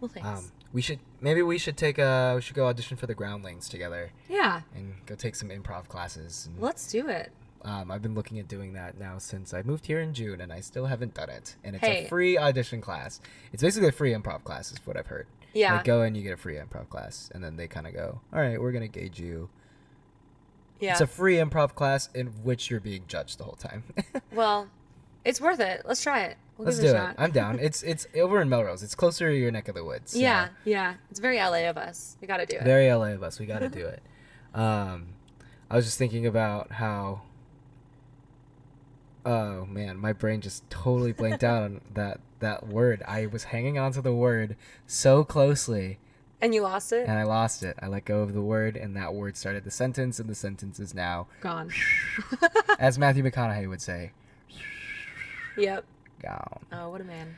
well thanks Um, we should maybe we should take a we should go audition for the Groundlings together yeah and go take some improv classes. And, let's do it um, I've been looking at doing that now since I moved here in June, and I still haven't done it. And it's Hey. a free audition class. It's basically a free improv class, is what I've heard. yeah Like go in, you get a free improv class, and then they kind of go, "All right, we're gonna gauge you." yeah It's a free improv class in which you're being judged the whole time. <laughs> well it's worth it let's try it we'll Let's give do it I'm down. <laughs> It's it's over in Melrose. It's closer to your neck of the woods. so yeah yeah it's very la of us we gotta do it Very LA of us. We got to <laughs> do it. Um, I was just thinking about how. Oh man, my brain just totally blanked out on that that word. I was hanging on to the word so closely, and you lost it and I lost it. I let go of the word, and that word started the sentence, and the sentence is now, gone <laughs> as Matthew McConaughey would say, yep gone. oh what a man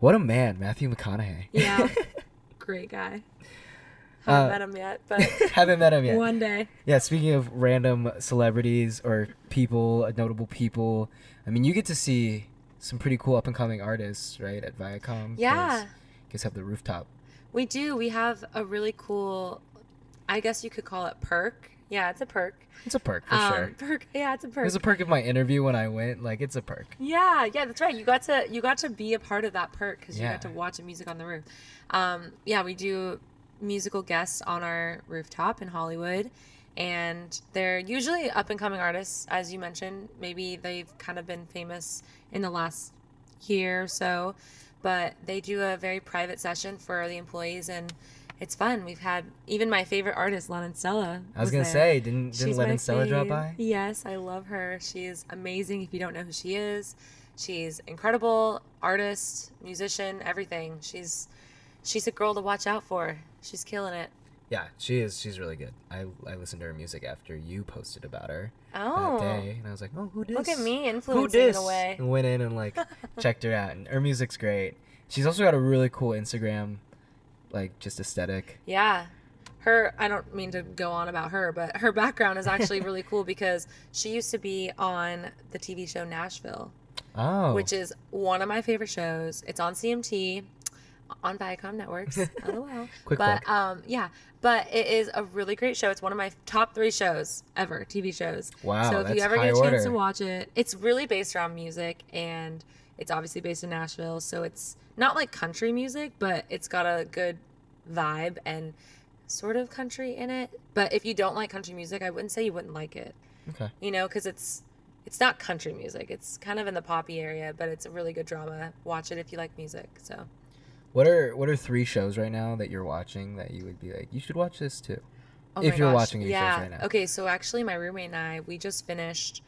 What a man, Matthew McConaughey. Yeah. <laughs> Great guy. Uh, Haven't met him yet, but <laughs> Haven't met him yet. one day. Yeah, speaking of random celebrities or people, uh, notable people, I mean, you get to see some pretty cool up and coming artists, right, at Viacom. Yeah. You guys have the rooftop. We do. We have a really cool, I guess you could call it perk. Yeah, it's a perk. It's a perk for Um, sure. Perk. Yeah, it's a perk. It was a perk of my interview when I went. Like, it's a perk. Yeah, yeah, that's right. You got to you got to be a part of that perk because you got to watch a music on the roof. Um, yeah, we do musical guests on our rooftop in Hollywood, and they're usually up and coming artists, as you mentioned. Maybe they've kind of been famous in the last year or so, but they do a very private session for the employees and. It's fun. We've had even my favorite artist, Lennon Stella. I was, gonna there. say, didn't didn't Lennon Stella drop by? Yes, I love her. She is amazing. If you don't know who she is, she's incredible artist, musician, everything. She's she's a girl to watch out for. She's killing it. Yeah, she is. She's really good. I I listened to her music after you posted about her Oh, that day, and I was like, oh, who dis? look at me Who influencing in dis? a way. And <laughs> went in and like checked her out, and her music's great. She's also got a really cool Instagram, like just aesthetic. Yeah. Her, I don't mean to go on about her, but her background is actually <laughs> really cool because she used to be on the TV show Nashville. Oh, which is one of my favorite shows. It's on CMT. On Viacom Networks. <laughs> LOL. Quick but plug. um, yeah, but it is a really great show. It's one of my top three shows ever, TV shows. Wow, So if you ever get a chance to watch it, it's really based around music, and it's obviously based in Nashville. So it's not like country music, but it's got a good vibe and sort of country in it. But if you don't like country music, I wouldn't say you wouldn't like it. Okay. You know, because it's it's not country music. It's kind of in the poppy area, but it's a really good drama. Watch it if you like music. So. What are what are three shows right now that you're watching that you would be like you should watch this too? Oh If you're gosh, watching any shows yeah. right now. Okay, so actually, my roommate and I, we just finished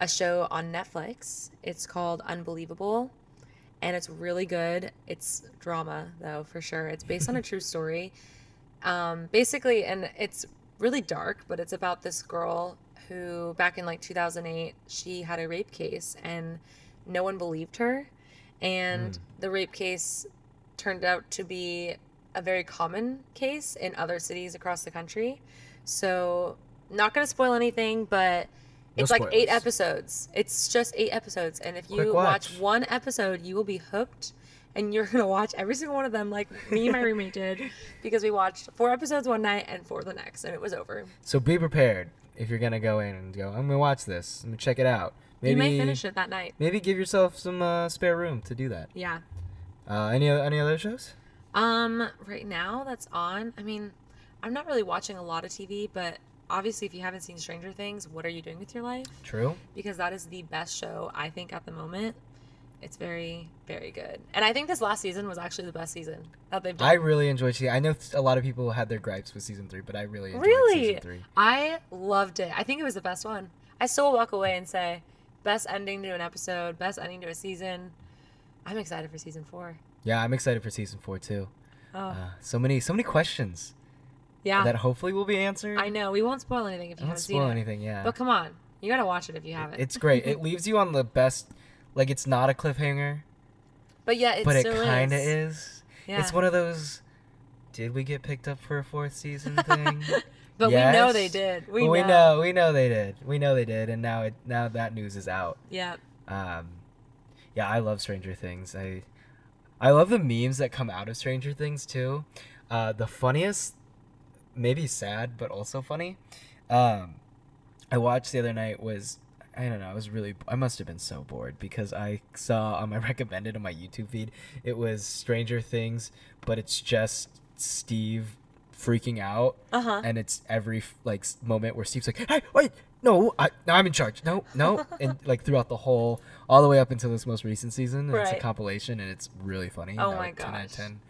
a show on Netflix. It's called Unbelievable, and it's really good. It's drama, though, for sure. It's based on a <laughs> true story. Um, basically, and it's really dark, but it's about this girl who, back in like 2008, she had a rape case, and no one believed her. And Mm. the rape case turned out to be a very common case in other cities across the country. So, not going to spoil anything, but No it's like eight episodes. It's just eight episodes. And if Quick you watch. watch. one episode, you will be hooked. And you're going to watch every single one of them, like me and my roommate did, <laughs> because we watched four episodes one night and four the next, and it was over. So be prepared if you're gonna go in and go. I'm gonna watch this. I'm gonna check it out. Maybe you may finish it that night. maybe give yourself some uh, spare room to do that. Yeah. Uh, any any other shows? Um, right now that's on. I mean, I'm not really watching a lot of TV, but obviously, if you haven't seen Stranger Things, what are you doing with your life? True. Because that is the best show I think at the moment. It's very, very good, and I think this last season was actually the best season that they've done. I really enjoyed season. I know a lot of people had their gripes with season three, but I really enjoyed Really? season three. I loved it. I think it was the best one. I still walk away and say, best ending to an episode, best ending to a season. I'm excited for season four. Yeah, I'm excited for season four too. Oh, Uh, so many so many questions yeah. that hopefully will be answered. I know. We won't spoil anything if I you won't haven't spoil seen anything. Yeah. But come on, you gotta watch it if you haven't. It's great. It <laughs> leaves you on the best. Like it's not a cliffhanger, but yeah, it but it kind of is. is. Yeah. It's one of those. Did we get picked up for a fourth season <laughs> thing? but we know they did. We, know. we know. We know they did. We know they did, and now it now that news is out. Yeah. Um, yeah, I love Stranger Things. I I love the memes that come out of Stranger Things too. Uh, the funniest, maybe sad, but also funny. Um, I watched the other night was I don't know. I was really I must have been so bored because I saw on my <laughs> recommended on my YouTube feed it was Stranger Things, but it's just Steve freaking out Uh huh. and it's every like moment where Steve's like, "Hey, wait, no, I, no, I'm in charge. No, no," <laughs> and like throughout the whole, all the way up until this most recent season, and it's a compilation, and it's really funny. Oh I my would 10 out of 10.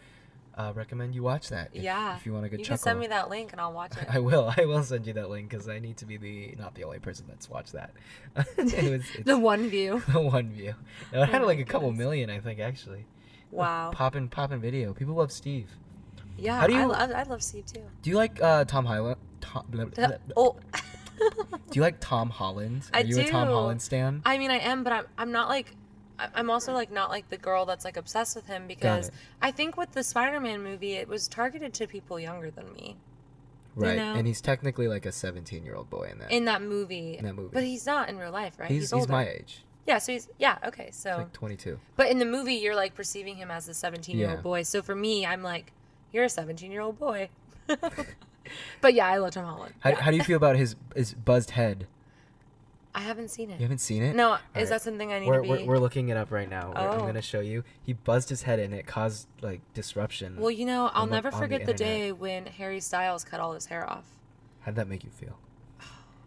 Uh, recommend you watch that. If, Yeah. if you want a good You chuckle. can send me that link and I'll watch it. <laughs> I will. I will send you that link because I need to be the not the only person that's watched that. <laughs> it was <laughs> the one view. the one view. No, it had Oh like a couple goodness. million, I think, actually. Wow. Popping, popping video. People love Steve. Yeah. How do I, you- I love Steve too. Do you like uh, Tom Holland? Tom, blah, blah, blah. oh. Do you like Tom Holland? Are I you a Tom. Holland stan? I mean, I am, but I'm, I'm not like, I'm also like not like the girl that's like obsessed with him because. I think with the Spider-Man movie, it was targeted to people younger than me Right, know? and he's technically like a 17 year old boy in that. in that movie. In that movie. But he's not in real life, right? he's he's, older. my age. Yeah, so he's yeah, okay. So, He's like 22. but in the movie, you're like perceiving him as a 17 year Yeah. old boy. So for me, I'm like, you're a 17 year old boy. <laughs> <laughs> but yeah, I love Tom Holland. How, Yeah. how do you feel about his his buzzed head? I haven't seen it. You haven't seen it? No, All is right. that something I need We're, to be? we're, we're looking it up right now. We're- I'm Oh. gonna show you. He buzzed his head and it caused like disruption. well, you know, I'll on never the forget the, internet. day when Harry Styles cut all his hair off. How'd that make you feel?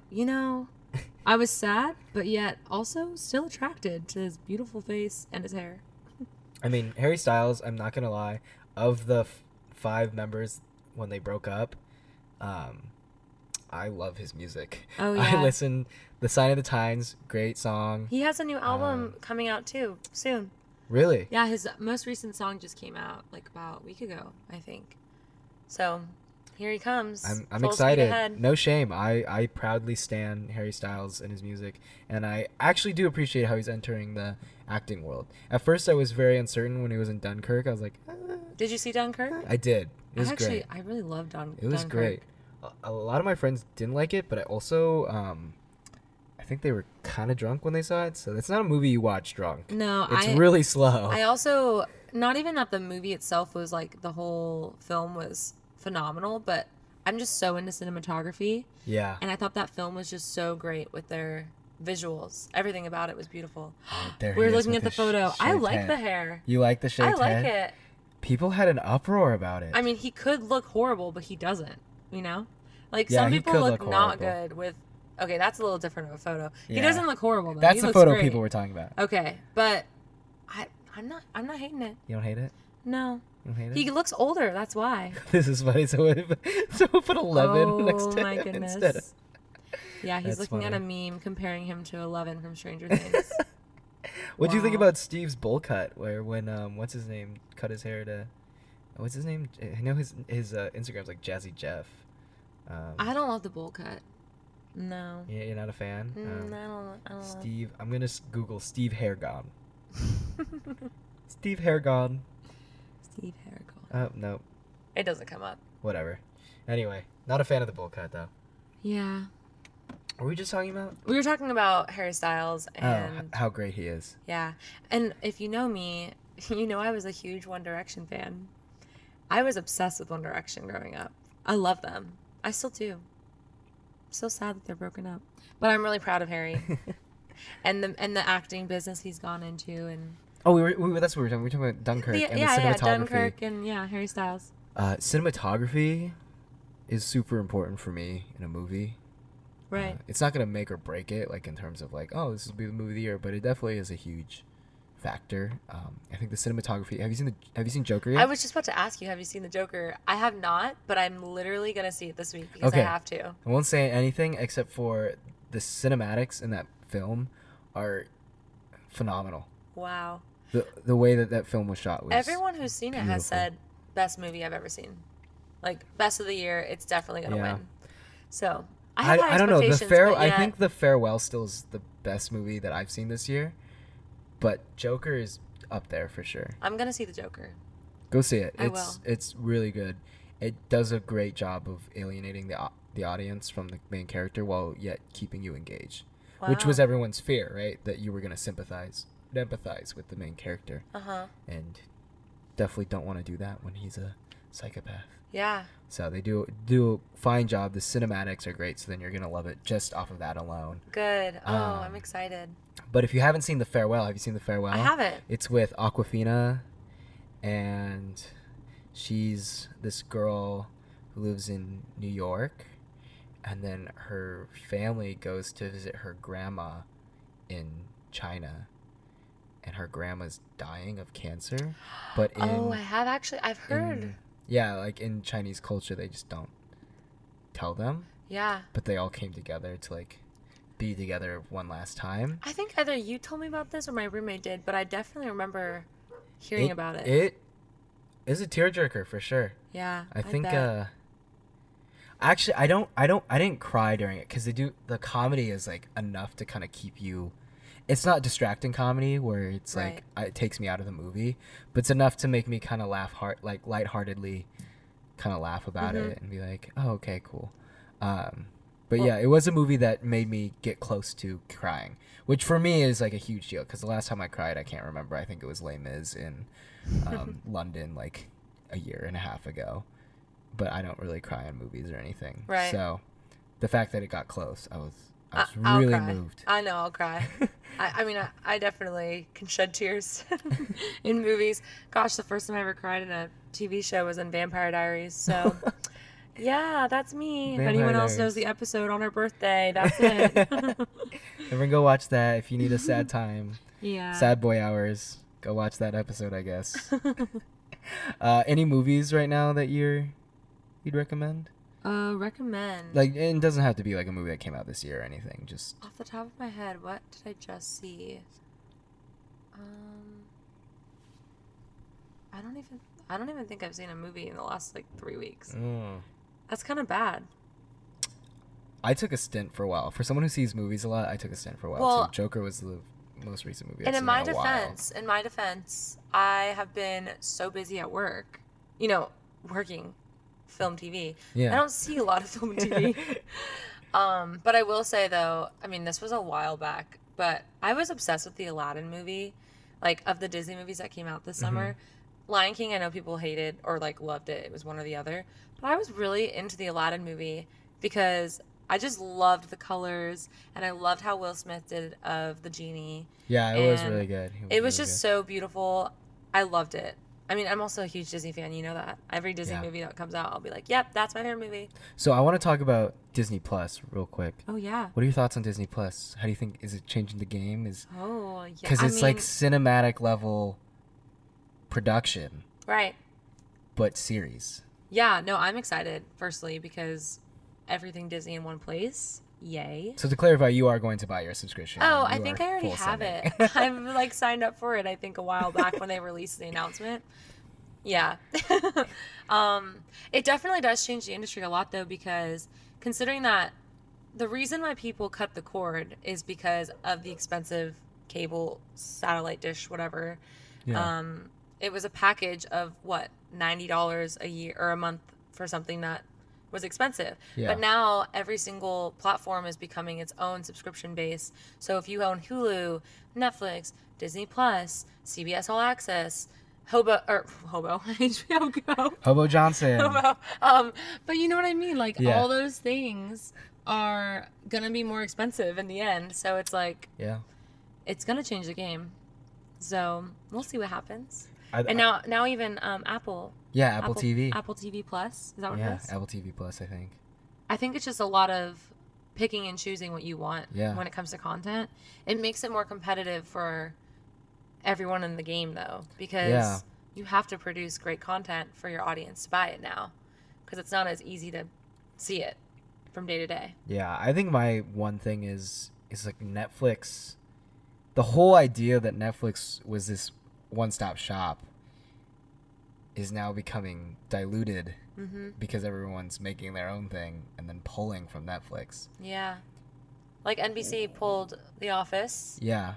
You know, <laughs> I was sad, but yet also still attracted to his beautiful face and his hair. I mean, Harry Styles. I'm not gonna lie. Of the f- five members when they broke up, um, I love his music. Oh, <laughs> yeah. I listen. The Sign of the Times, great song. He has a new album Um, coming out too soon. Really? Yeah, his most recent song just came out like about a week ago, I think. So here he comes. I'm, I'm excited. No shame. I, I proudly stand Harry Styles and his music, and I actually do appreciate how he's entering the acting world. At first, I was very uncertain when he was in Dunkirk. I was like, "Uh." Did you see Dunkirk? I did. It was I actually, great. I really loved Dun- It was Dunkirk. great. A, lot of my friends didn't like it, but I also, um, I think they were kind of drunk when they saw it. So it's not a movie you watch drunk. No, It's I really slow. I also not even that the movie itself was like the whole film was phenomenal, but I'm just so into cinematography, Yeah. and I thought that film was just so great with their visuals. Everything about it was beautiful. <gasps> Oh, there We're looking at the photo. sh- I like head. the hair. You like the shaved I like head? it. People had an uproar about it. I mean, he could look horrible, but he doesn't. You know, like Yeah, some people look, look not good with. Okay, that's a little different of a photo. He doesn't look horrible though. That's he the photo great. people were talking about. Okay, but I, I'm not. I'm not hating it. You don't hate it? No, You hate it? he looks older. That's why. <laughs> this is funny. So, it, <laughs> so put 11 oh next to my him goodness. instead of. Yeah, he's That's looking at a meme comparing him to Eleven from Stranger <laughs> Things. What do you think about Steve's bowl cut? Where when um what's his name cut his hair to, what's his name? I know his his uh, Instagram's like Jazzy Jeff. Um, I don't love the bowl cut. No. yeah, you're not a fan. Mm, Um, I don't. I don't Steve, I'm gonna Google Steve Hair Gone. <laughs> Steve Hair Gone. Steve Harrigal. Oh no, It doesn't come up. whatever. Anyway, not a fan of the bowl cut though. Yeah. What were we just talking about? We were talking about Harry Styles oh, and how great he is. yeah. And if you know me, <laughs> you know I was a huge One Direction fan. I was obsessed with One Direction growing up. I love them. I still do. so sad that they're broken up. But I'm really proud of Harry <laughs> and the and the acting business he's gone into and oh, we were, we were that's what we were talking. We were talking about Dunkirk yeah, and yeah, the yeah. Dunkirk and yeah, Harry Styles. Uh, cinematography is super important for me in a movie. Right. Uh, it's not gonna make or break it, like in terms of like, oh, this will be the movie of the year, but it definitely is a huge factor. Um, I think the cinematography. Have you seen the Have you seen Joker yet? I was just about to ask you, have you seen the Joker? I have not, but I'm literally gonna see it this week because Okay. I have to. I won't say anything except for the cinematics in that film are phenomenal. Wow. The the way that that film was shot was Everyone who's seen it has said best movie I've ever seen. Like best of the year, it's definitely gonna Yeah. win. So I I, I don't know the expectations, fair. I think the farewell still is the best movie that I've seen this year, but Joker is up there for sure. I'm gonna see the Joker. Go see it. I It's will. it's really good. It does a great job of alienating the au- the audience from the main character while yet keeping you engaged, which was everyone's fear, right? That you were gonna sympathize, empathize with the main character, Uh huh. and definitely don't want to do that when he's a psychopath. Yeah. So they do do a fine job. The cinematics are great, so then you're gonna love it just off of that alone. Good. Oh, I'm Um, excited. But if you haven't seen the farewell, have you seen the farewell? I haven't. It's with Awkwafina, and she's this girl who lives in New York, and then her family goes to visit her grandma in China, and her grandma's dying of cancer. But <gasps> in, oh, I have actually. I've heard. Yeah, like in Chinese culture, they just don't tell them, yeah. but they all came together to like be together one last time. I think either you told me about this or my roommate did, but I definitely remember hearing about it. It is a tearjerker for sure. yeah. I think bet. uh actually I don't I don't I didn't cry during it cuz they do the comedy is like enough to kind of keep you it's not distracting comedy where it's like it takes me out of the movie, but it's enough to make me kind of laugh heart like lightheartedly kind of laugh about Mhm. it and be like, "Oh, okay, cool." Um but Well- yeah, it was a movie that made me get close to crying, which for me is like a huge deal because the last time I cried, I can't remember. I think it was Les Mis in um, <laughs> London like a year and a half ago. But I don't really cry in movies or anything. Right. So the fact that it got close, I was I was I- I'll really cry. moved. I know I'll cry. <laughs> I, I mean, I, I definitely can shed tears <laughs> in movies. Gosh, the first time I ever cried in a TV show was in Vampire Diaries. So, <laughs> yeah, that's me. if Vampire anyone else knows Diaries. the episode on her birthday, that's it. Everyone go watch that if you need a sad time. yeah. Sad boy hours. Go watch that episode, I guess. uh, any movies right now that you're you'd recommend? Uh, recommend. Like it doesn't have to be like a movie that came out this year or anything. Just Off the top of my head, what did I just see? Um, I don't even. I don't even think I've seen a movie in the last like three weeks. mm. That's kind of bad. I took a stint for a while. For someone who sees movies a lot, I took a stint for a while Well- too. Joker was the most recent movie. I've and in seen my while. defense, in my defense, I have been so busy at work. You know, working film TV. Yeah. I don't see a lot of film and TV. <laughs> um, but I will say though, I mean, this was a while back, but I was obsessed with the Aladdin movie, like of the Disney movies that came out this Mm-hmm. summer. Lion King, I know people hated or like loved it. It was one or the other. But I was really into the Aladdin movie because I just loved the colors and I loved how Will Smith did of the genie. Yeah, it was really good. It was really just so beautiful. I loved it. I mean, I'm also a huge Disney fan. You know that. Every Disney Yeah. movie that comes out, I'll be like, "Yep, that's my favorite movie." So I want to talk about Disney Plus real quick. Oh yeah. What are your thoughts on Disney Plus? How do you think is it changing the game? Is Oh yeah. because I it's like mean, cinematic level production, right. but series. Yeah. No, I'm excited. Firstly, because everything Disney in one place. Yay. So to clarify, you are going to buy your subscription. Oh, and I think I already have sending. it. <laughs> I've like signed up for it. I think a while back when they released the announcement. Yeah. <laughs> um, it definitely does change the industry a lot though because considering that the reason why people cut the cord is because of the expensive cable satellite dish whatever. yeah. Um, it was a package of what ninety dollars a year or a month for something that was expensive. Yeah. But now every single platform is becoming its own subscription base. So if you own Hulu, Netflix, Disney Plus, CBS All Access, Hobo or <laughs> Hobo <laughs> HBO Go, Hobo Johnson. Hobo, um, but you know what I mean. Like Yeah. all those things are gonna be more expensive in the end. So it's like Yeah. it's gonna change the game. So we'll see what happens. I, And now, now even um, Apple, yeah, Apple, TV. Apple TV Plus, is that what yeah, it is? Apple TV Plus. I think. I think it's just a lot of picking and choosing what you want Yeah. when it comes to content. It makes it more competitive for everyone in the game, though, because Yeah. you have to produce great content for your audience to buy it now, because it's not as easy to see it from day to day. Yeah, I think my one thing is is like Netflix. The whole idea that Netflix was this one-stop shop is now becoming diluted Mm-hmm. because everyone's making their own thing and then pulling from Netflix. Yeah, like NBC pulled The Office, Yeah,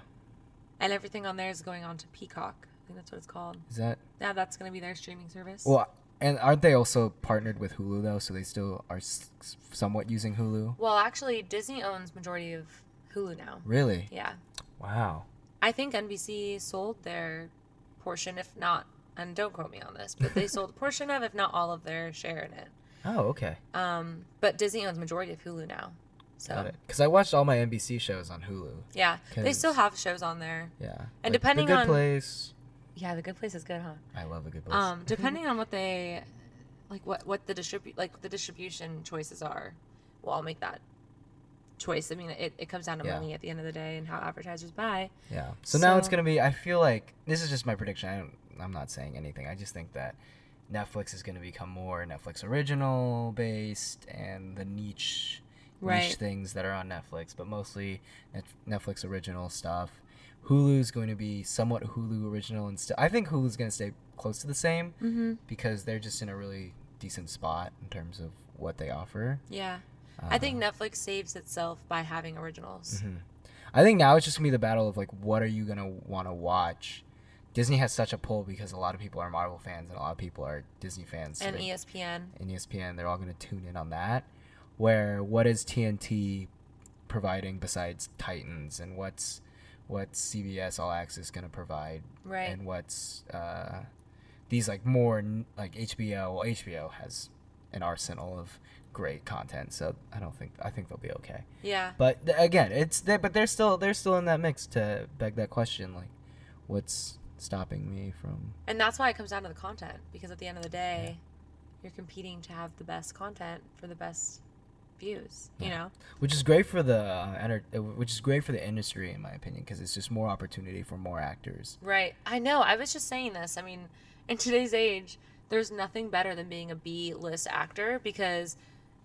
and everything on there is going on to Peacock. I think that's what it's called. is that Yeah, that's going to be their streaming service. well? And aren't they also partnered with Hulu though? So they still are s- somewhat using Hulu. Well, actually, Disney owns majority of Hulu now. Really? Yeah, Wow. I think NBC sold their portion, if not, and don't quote me on this, but they sold a <laughs> portion of, if not all of their share in it. Oh, okay. Um, but Disney owns majority of Hulu now. So Got it. Because I watched all my NBC shows on Hulu. yeah, they still have shows on there. Yeah. And Like, depending the Good on- Place. Yeah, the Good Place is good, huh? I love the Good Place. Um, depending <laughs> on what they, like what what the distribute like the distribution choices are, well, I'll make that choice. I mean, it, it comes down to Yeah. money at the end of the day and how advertisers buy. Yeah. So, now it's gonna be. I feel like this is just my prediction. I don't. I'm not saying anything. I just think that Netflix is gonna become more Netflix original based and the niche Right. niche things that are on Netflix, but mostly Netflix original stuff. Hulu is going to be somewhat Hulu original and still. I think Hulu is gonna stay close to the same Mm-hmm. because they're just in a really decent spot in terms of what they offer. Yeah, I think Uh, Netflix saves itself by having originals. Mhm. I think now it's just gonna be the battle of like, what are you gonna want to watch? Disney has such a pull because a lot of people are Marvel fans and a lot of people are Disney fans. And E they- ESPN. and ESPN, they're all gonna tune in on that. Where what is TNT providing besides Titans, and what's what's CBS All Access gonna provide, Right. and what's uh, these like more like HBO. Well, HBO has an arsenal of great content, so I don't think I think they'll be okay. Yeah. But th- again, it's they but they're still they're still in that mix to beg that question like what's stopping me from And that's why it comes down to the content because at the end of the day, you're competing to have the best content for the best views, you know? which is great for the uh, enter- uh, which is great for the industry in my opinion because it's just more opportunity for more actors. Right. I know. I was just saying this. I mean, <laughs> in today's age, there's nothing better than being a B list actor because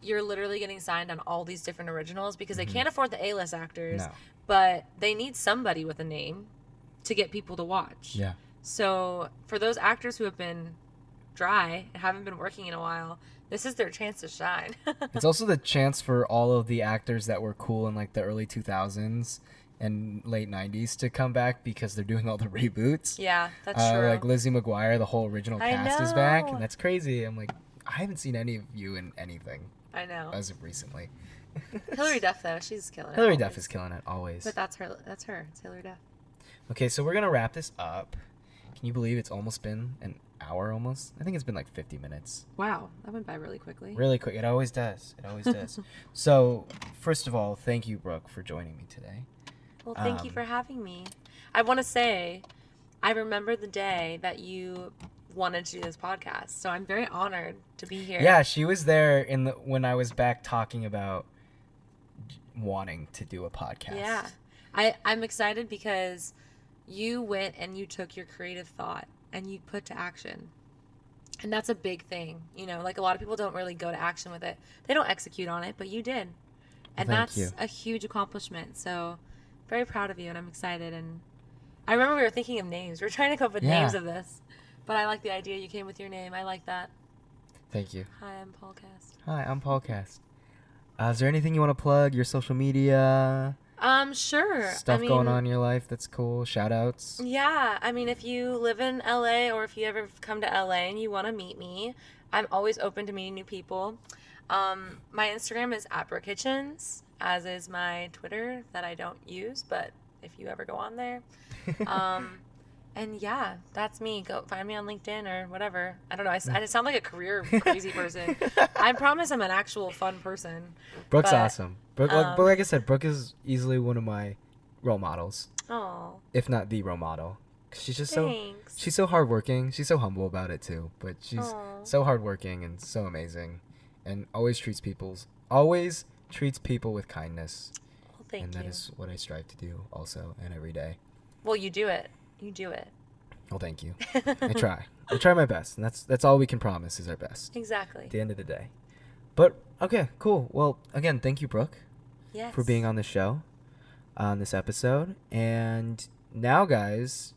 you're literally getting signed on all these different originals because they can't afford the A list actors, No. but they need somebody with a name to get people to watch. Yeah. So for those actors who have been dry and haven't been working in a while, this is their chance to shine. <laughs> It's also the chance for all of the actors that were cool in like the early 2000s and late 90s to come back because they're doing all the <laughs> reboots. yeah, that's uh, true. Like Lizzie McGuire, the whole original cast is back, and that's crazy. I'm like, I haven't seen any of you in anything I know. as of recently. <laughs> Hilary Duff though, she's killing it. Hilary Duff is killing it always. But that's her. That's her. It's Hilary Duff. Okay, so we're gonna wrap this up. Can you believe it's almost been an hour almost. I think it's been like 50 minutes. Wow, that went by really quickly. Really quick. It always does. It always <laughs> does. so, first of all, thank you, Brooke, for joining me today. Well, thank you Um, for having me. I want to say, I remember the day that you wanted to do this podcast, so I'm very honored to be here. Yeah, she was there in the when I was back talking about wanting to do a podcast. Yeah. I, I'm excited because you went and you took your creative thought and you put to action. And that's a big thing. You know, like a lot of people don't really go to action with it. They don't execute on it, but you did. And Thank that's you. a huge accomplishment. So very proud of you and I'm excited and I remember we were thinking of names. We were trying to come up with Yeah. names of this. But I like the idea you came with your name. I like that. Thank you. Hi, I'm Paul Cast. Hi, I'm Paul Cast. Uh, is there anything you want to plug? Your social media Um, sure. stuff I going on in your life that's cool. Shout outs. Yeah, I mean, if you live in LA or if you ever come to LA and you want to meet me, I'm always open to meeting new people. Um, my Instagram is at Brooke Hitchins, as is my Twitter that I don't use, but if you ever go on there. <laughs> Um, and yeah, that's me. Go find me on LinkedIn or whatever. I don't know. I sound like a career crazy person. <laughs> I promise I'm an actual fun person. Brooke's but, awesome. Brooke, like, but um, like I said, Brooke is easily one of my role models, Oh, if not the role model, She's just so she's so hardworking. She's so humble about it too, but she's Aw. so hardworking and so amazing, and always treats people's always treats people with kindness, well, thank and you. that is what I strive to do also and every day. Well, you do it. You do it. Well, thank you. <laughs> I try. I try my best, and that's that's all we can promise is our best Exactly. at the end of the day. But okay, cool. Well, again, thank you, Brooke. Yes. for being on the show on this episode. And now, guys,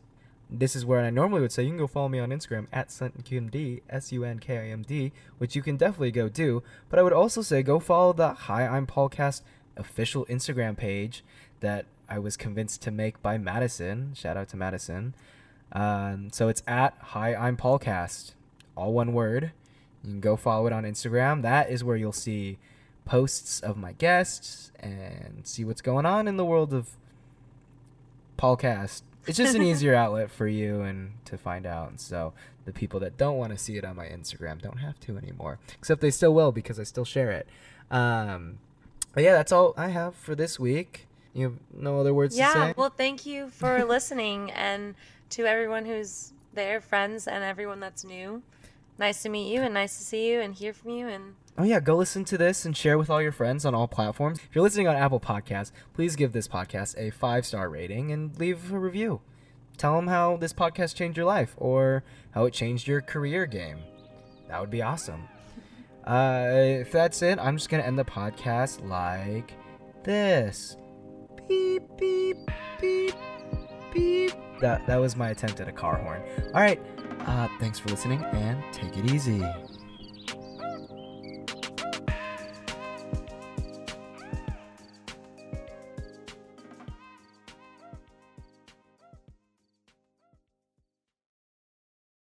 this is where I normally would say you can go follow me on Instagram at SunKimD, S U N K I M D, which you can definitely go do. But I would also say go follow the Hi, I'm Paulcast official Instagram page that I was convinced to make by Madison. Shout out to Madison. Um, so it's at Hi, I'm Paulcast, all one word. You can go follow it on Instagram. That is where you'll see posts of my guests and see what's going on in the world of Paulcast. It's just an <laughs> easier outlet for you and to find out. And so the people that don't want to see it on my Instagram don't have to anymore. Except they still will because I still share it. Um, but yeah, that's all I have for this week. You have no other words to say? Yeah. Well, thank you for <laughs> listening, and to everyone who's there, friends, and everyone that's new. Nice to meet you, and nice to see you, and hear from you, and Oh yeah, go listen to this and share with all your friends on all platforms. If you're listening on Apple Podcasts, please give this podcast a five star rating and leave a review. Tell them how this podcast changed your life or how it changed your career game. That would be awesome. Uh, if that's it, I'm just gonna end the podcast like this. Beep beep beep beep. That that was my attempt at a car horn. All right. Uh, thanks for listening and take it easy.